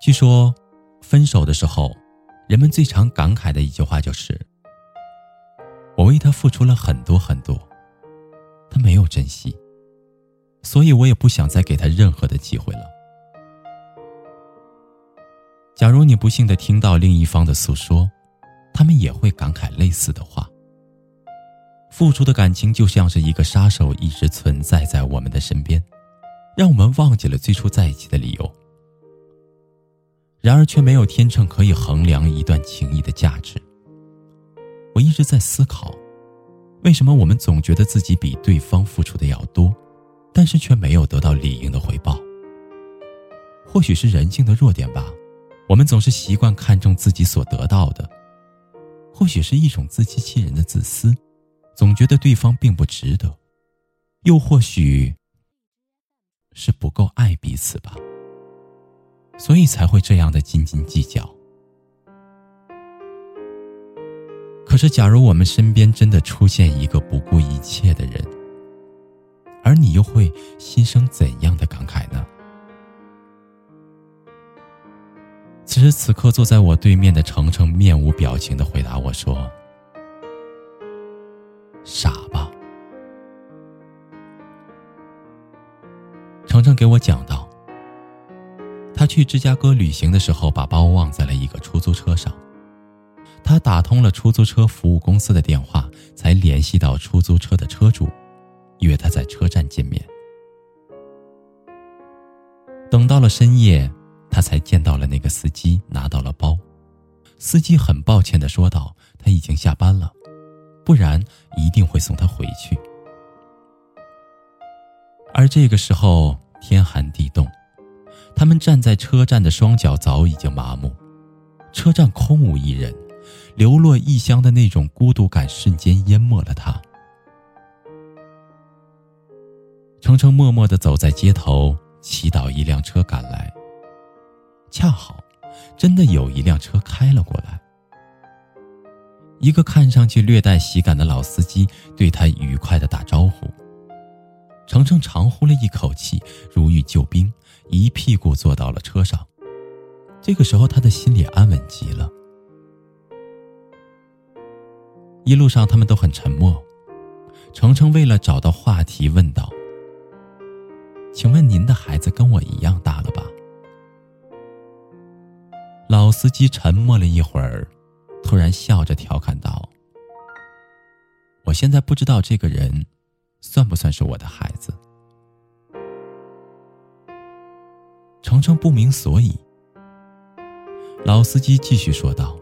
据说，分手的时候，人们最常感慨的一句话就是：“我为他付出了很多很多，他没有珍惜，所以我也不想再给他任何的机会了。”假如你不幸的听到另一方的诉说，他们也会感慨类似的话。付出的感情就像是一个杀手，一直存在在我们的身边，让我们忘记了最初在一起的理由。然而，却没有天秤可以衡量一段情谊的价值。我一直在思考，为什么我们总觉得自己比对方付出的要多，但是却没有得到理应的回报？或许是人性的弱点吧，我们总是习惯看重自己所得到的；或许是一种自欺欺人的自私，总觉得对方并不值得；又或许是不够爱彼此吧。所以才会这样的斤斤计较。可是，假如我们身边真的出现一个不顾一切的人，而你又会心生怎样的感慨呢？此时此刻，坐在我对面的程程面无表情的回答我说：“傻吧。”程程给我讲道。去芝加哥旅行的时候，把包忘在了一个出租车上。他打通了出租车服务公司的电话，才联系到出租车的车主，约他在车站见面。等到了深夜，他才见到了那个司机，拿到了包。司机很抱歉的说道：“他已经下班了，不然一定会送他回去。”而这个时候，天寒地冻。他们站在车站的双脚早已经麻木，车站空无一人，流落异乡的那种孤独感瞬间淹没了他。程程默默的走在街头，祈祷一辆车赶来。恰好，真的有一辆车开了过来。一个看上去略带喜感的老司机对他愉快的打招呼。程程长呼了一口气，如遇救兵，一屁股坐到了车上。这个时候，他的心里安稳极了。一路上，他们都很沉默。程程为了找到话题，问道：“请问您的孩子跟我一样大了吧？”老司机沉默了一会儿，突然笑着调侃道：“我现在不知道这个人。”算不算是我的孩子？程程不明所以。老司机继续说道：“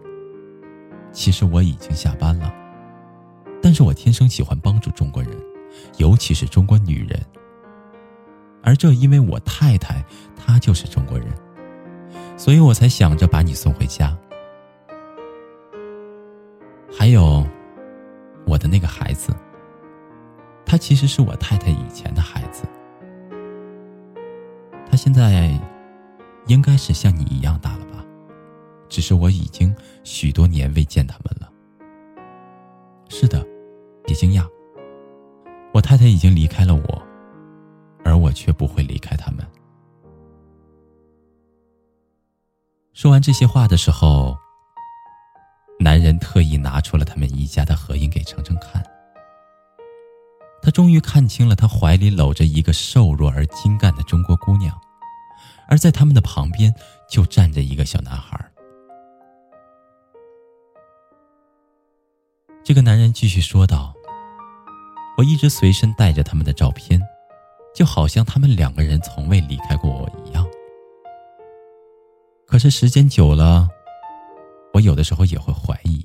其实我已经下班了，但是我天生喜欢帮助中国人，尤其是中国女人。而这因为我太太她就是中国人，所以我才想着把你送回家。还有，我的那个孩子。”他其实是我太太以前的孩子，他现在应该是像你一样大了吧？只是我已经许多年未见他们了。是的，别惊讶，我太太已经离开了我，而我却不会离开他们。说完这些话的时候，男人特意拿出了他们一家的合影给程程看。他终于看清了，他怀里搂着一个瘦弱而精干的中国姑娘，而在他们的旁边就站着一个小男孩。这个男人继续说道：“我一直随身带着他们的照片，就好像他们两个人从未离开过我一样。可是时间久了，我有的时候也会怀疑，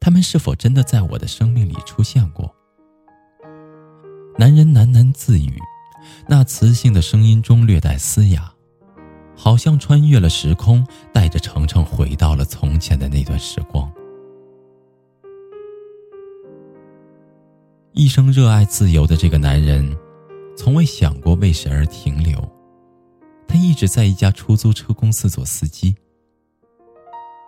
他们是否真的在我的生命里出现过？男人喃喃自语，那磁性的声音中略带嘶哑，好像穿越了时空，带着程程回到了从前的那段时光。一生热爱自由的这个男人，从未想过为谁而停留。他一直在一家出租车公司做司机。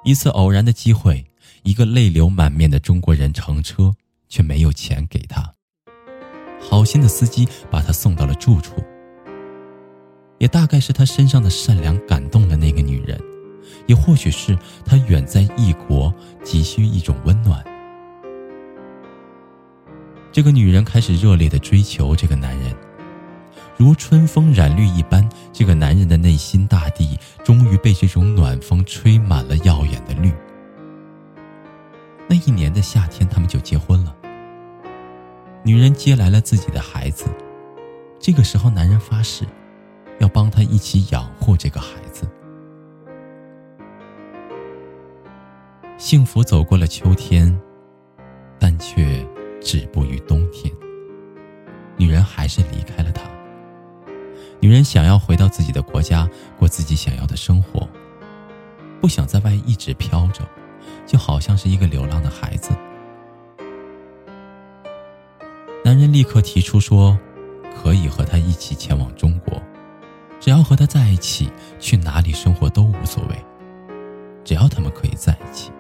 一次偶然的机会，一个泪流满面的中国人乘车，却没有钱给他。好心的司机把他送到了住处。也大概是他身上的善良感动了那个女人，也或许是他远在异国，急需一种温暖。这个女人开始热烈的追求这个男人。如春风染绿一般，这个男人的内心大地终于被这种暖风吹满了耀眼的绿。那一年的夏天，他们就结婚了。女人接来了自己的孩子，这个时候，男人发誓要帮她一起养护这个孩子。幸福走过了秋天，但却止步于冬天。女人还是离开了他。女人想要回到自己的国家，过自己想要的生活，不想在外一直飘着，就好像是一个流浪的孩子。男人立刻提出说，可以和他一起前往中国，只要和他在一起，去哪里生活都无所谓，只要他们可以在一起。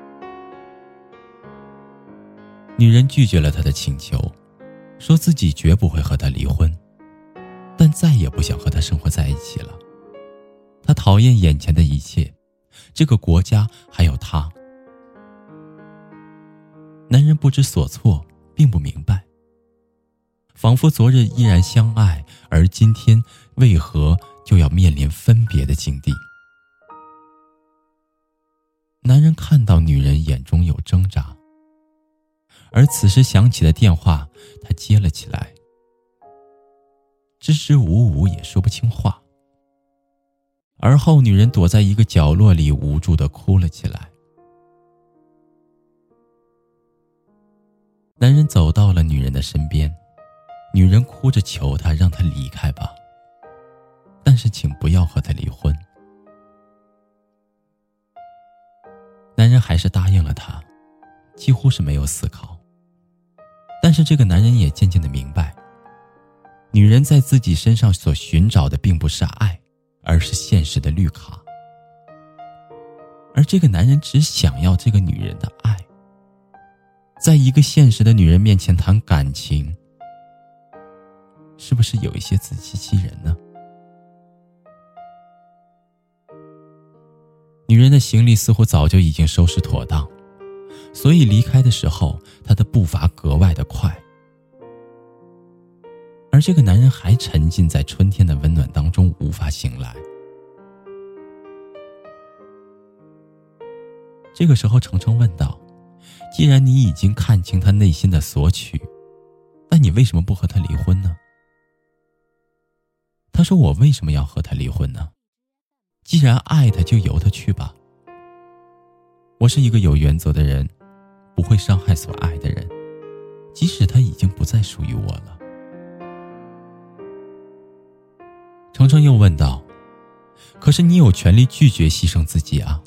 女人拒绝了他的请求，说自己绝不会和他离婚。但再也不想和他生活在一起了。他讨厌眼前的一切，这个国家还有他。男人不知所措，并不明白，仿佛昨日依然相爱，而今天为何就要面临分别的境地？男人看到女人眼中有挣扎，而此时响起的电话，他接了起来。支支吾吾也说不清话。而后，女人躲在一个角落里，无助的哭了起来。男人走到了女人的身边，女人哭着求他，让他离开吧。但是，请不要和他离婚。男人还是答应了她，几乎是没有思考。但是，这个男人也渐渐的明白。女人在自己身上所寻找的并不是爱，而是现实的绿卡。而这个男人只想要这个女人的爱。在一个现实的女人面前谈感情，是不是有一些自欺欺人呢？女人的行李似乎早就已经收拾妥当，所以离开的时候，她的步伐格外的快。而这个男人还沉浸在春天的温暖当中，无法醒来。这个时候，程程问道：“既然你已经看清他内心的索取，那你为什么不和他离婚呢？”他说：“我为什么要和他离婚呢？既然爱他，就由他去吧。我是一个有原则的人，不会伤害所爱的人，即使他已经不再属于我了。”程程又问道：“可是你有权利拒绝牺牲自己啊！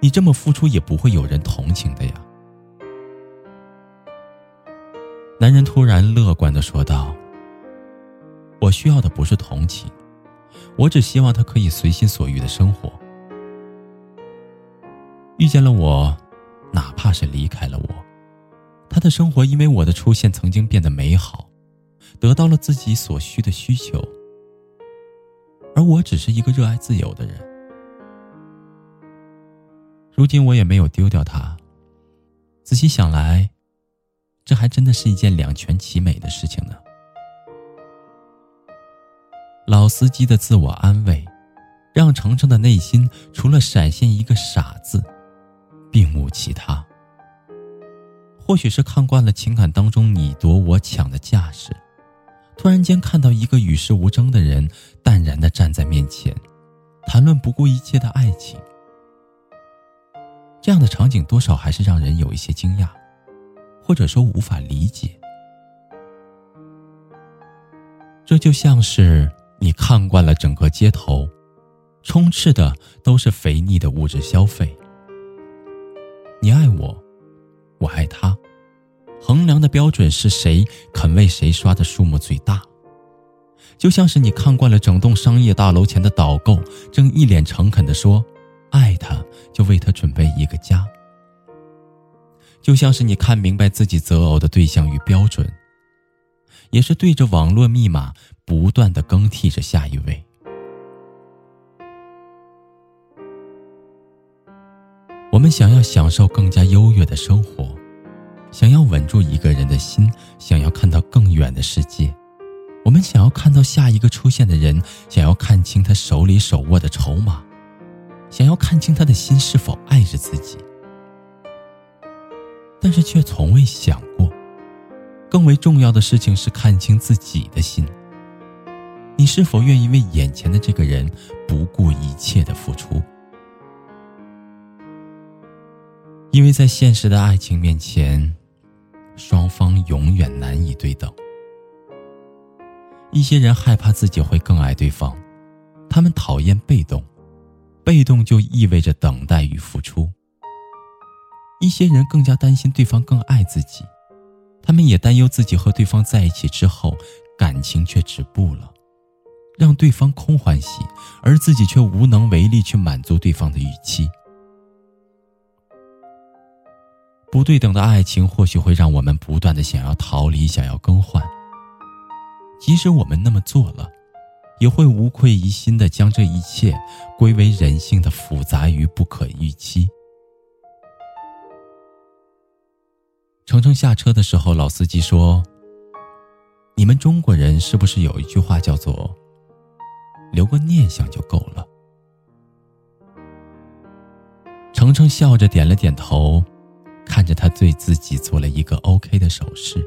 你这么付出也不会有人同情的呀。”男人突然乐观的说道：“我需要的不是同情，我只希望他可以随心所欲的生活。遇见了我，哪怕是离开了我，他的生活因为我的出现曾经变得美好，得到了自己所需的需求。”而我只是一个热爱自由的人，如今我也没有丢掉他。仔细想来，这还真的是一件两全其美的事情呢。老司机的自我安慰，让程程的内心除了闪现一个傻字，并无其他。或许是看惯了情感当中你夺我抢的架势。突然间看到一个与世无争的人，淡然的站在面前，谈论不顾一切的爱情。这样的场景多少还是让人有一些惊讶，或者说无法理解。这就像是你看惯了整个街头，充斥的都是肥腻的物质消费。你爱我，我爱他，衡量的标准是谁肯为谁刷的数目最大。就像是你看惯了整栋商业大楼前的导购，正一脸诚恳地说：“爱他，就为他准备一个家。”就像是你看明白自己择偶的对象与标准，也是对着网络密码不断的更替着下一位。我们想要享受更加优越的生活，想要稳住一个人的心，想要看到更远的世界。我们想要看到下一个出现的人，想要看清他手里手握的筹码，想要看清他的心是否爱着自己，但是却从未想过，更为重要的事情是看清自己的心。你是否愿意为眼前的这个人不顾一切的付出？因为在现实的爱情面前，双方永远难以对等。一些人害怕自己会更爱对方，他们讨厌被动，被动就意味着等待与付出。一些人更加担心对方更爱自己，他们也担忧自己和对方在一起之后，感情却止步了，让对方空欢喜，而自己却无能为力去满足对方的预期。不对等的爱情或许会让我们不断的想要逃离，想要更换。即使我们那么做了，也会无愧于心的将这一切归为人性的复杂与不可预期。程程下车的时候，老司机说：“你们中国人是不是有一句话叫做‘留个念想就够了’？”程程笑着点了点头，看着他对自己做了一个 OK 的手势。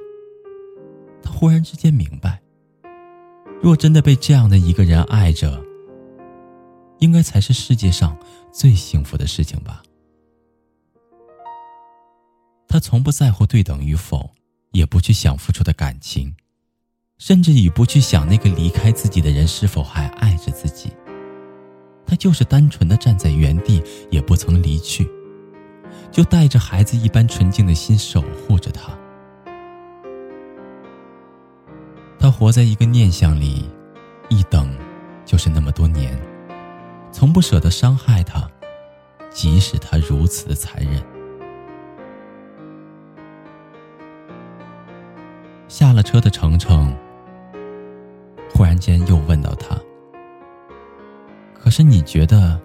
他忽然之间明白。若真的被这样的一个人爱着，应该才是世界上最幸福的事情吧。他从不在乎对等与否，也不去想付出的感情，甚至也不去想那个离开自己的人是否还爱着自己。他就是单纯的站在原地，也不曾离去，就带着孩子一般纯净的心守护着他。他活在一个念想里，一等就是那么多年，从不舍得伤害他，即使他如此的残忍。车的程程，忽然间又问到他：“可是你觉得，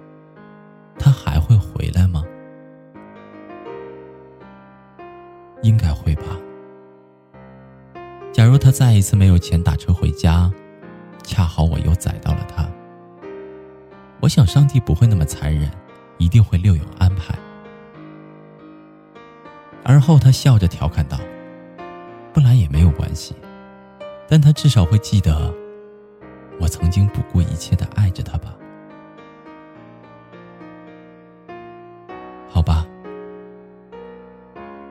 他还会回来吗？”应该会吧。假如他再一次没有钱打车回家，恰好我又载到了他，我想上帝不会那么残忍，一定会另有安排。而后他笑着调侃道：“有关系，但他至少会记得，我曾经不顾一切的爱着他吧。”好吧，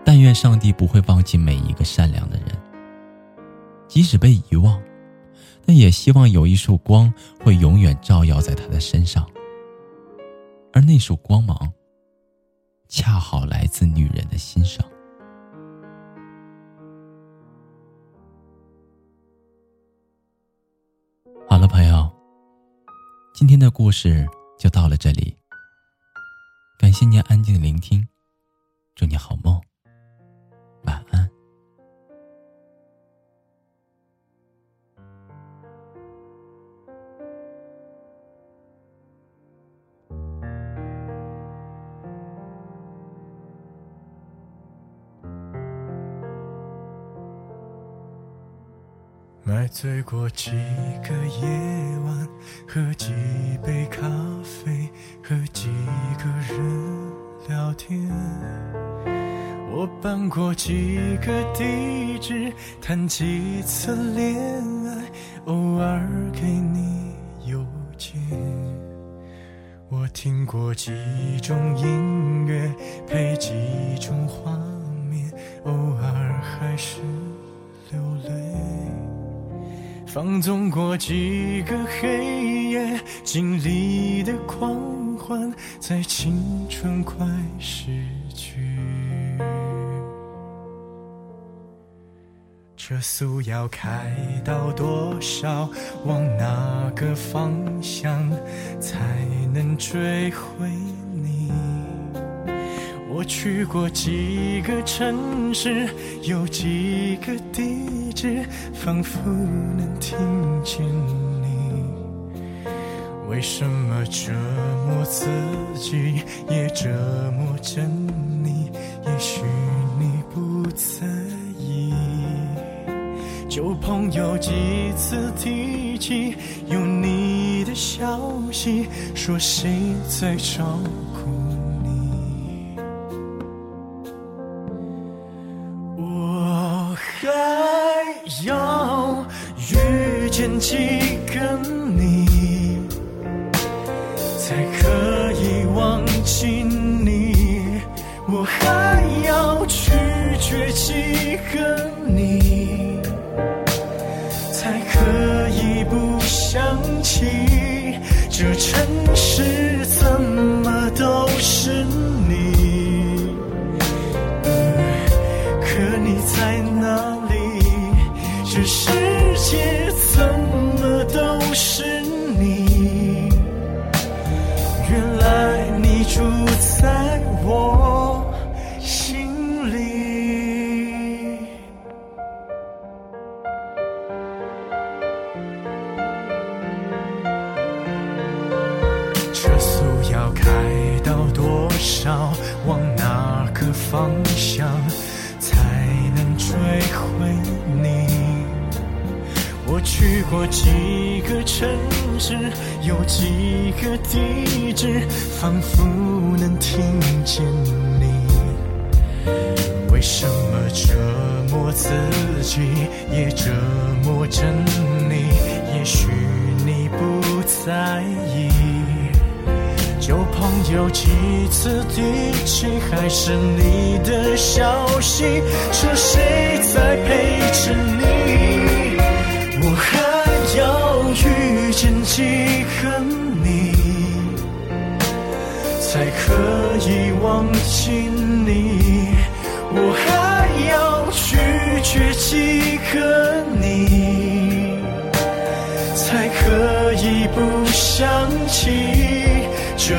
但愿上帝不会忘记每一个善良的人。即使被遗忘，但也希望有一束光会永远照耀在他的身上，而那束光芒，恰好来自女人的心上。今天的故事就到了这里。感谢您安静的聆听，祝你好梦。醉过几个夜晚，喝几杯咖啡，和几个人聊天。我搬过几个地址，谈几次恋爱，偶尔给你邮件。我。听过几种音乐，配几种画面，偶尔还是。放纵过几个黑夜，经历的狂欢，在青春快逝去。车速要开到多少？往哪个方向才能追回？我去过几个城市，有几个地址，仿佛能听见你。为什么折磨自己，也折磨着你？也许你不在意。旧朋友几次提起有你的消息，说谁在找忘记跟你，才可以忘记你？我还要去绝几个去过几个城市，有几个地址，仿佛能听见你。为什么折磨自己，也折磨着你？也许你不在意。旧朋友几次提起，还是你的消息，说谁在陪着你？我还要遇见几个你，才可以忘记你？我还要拒绝几个你，才可以不想起？这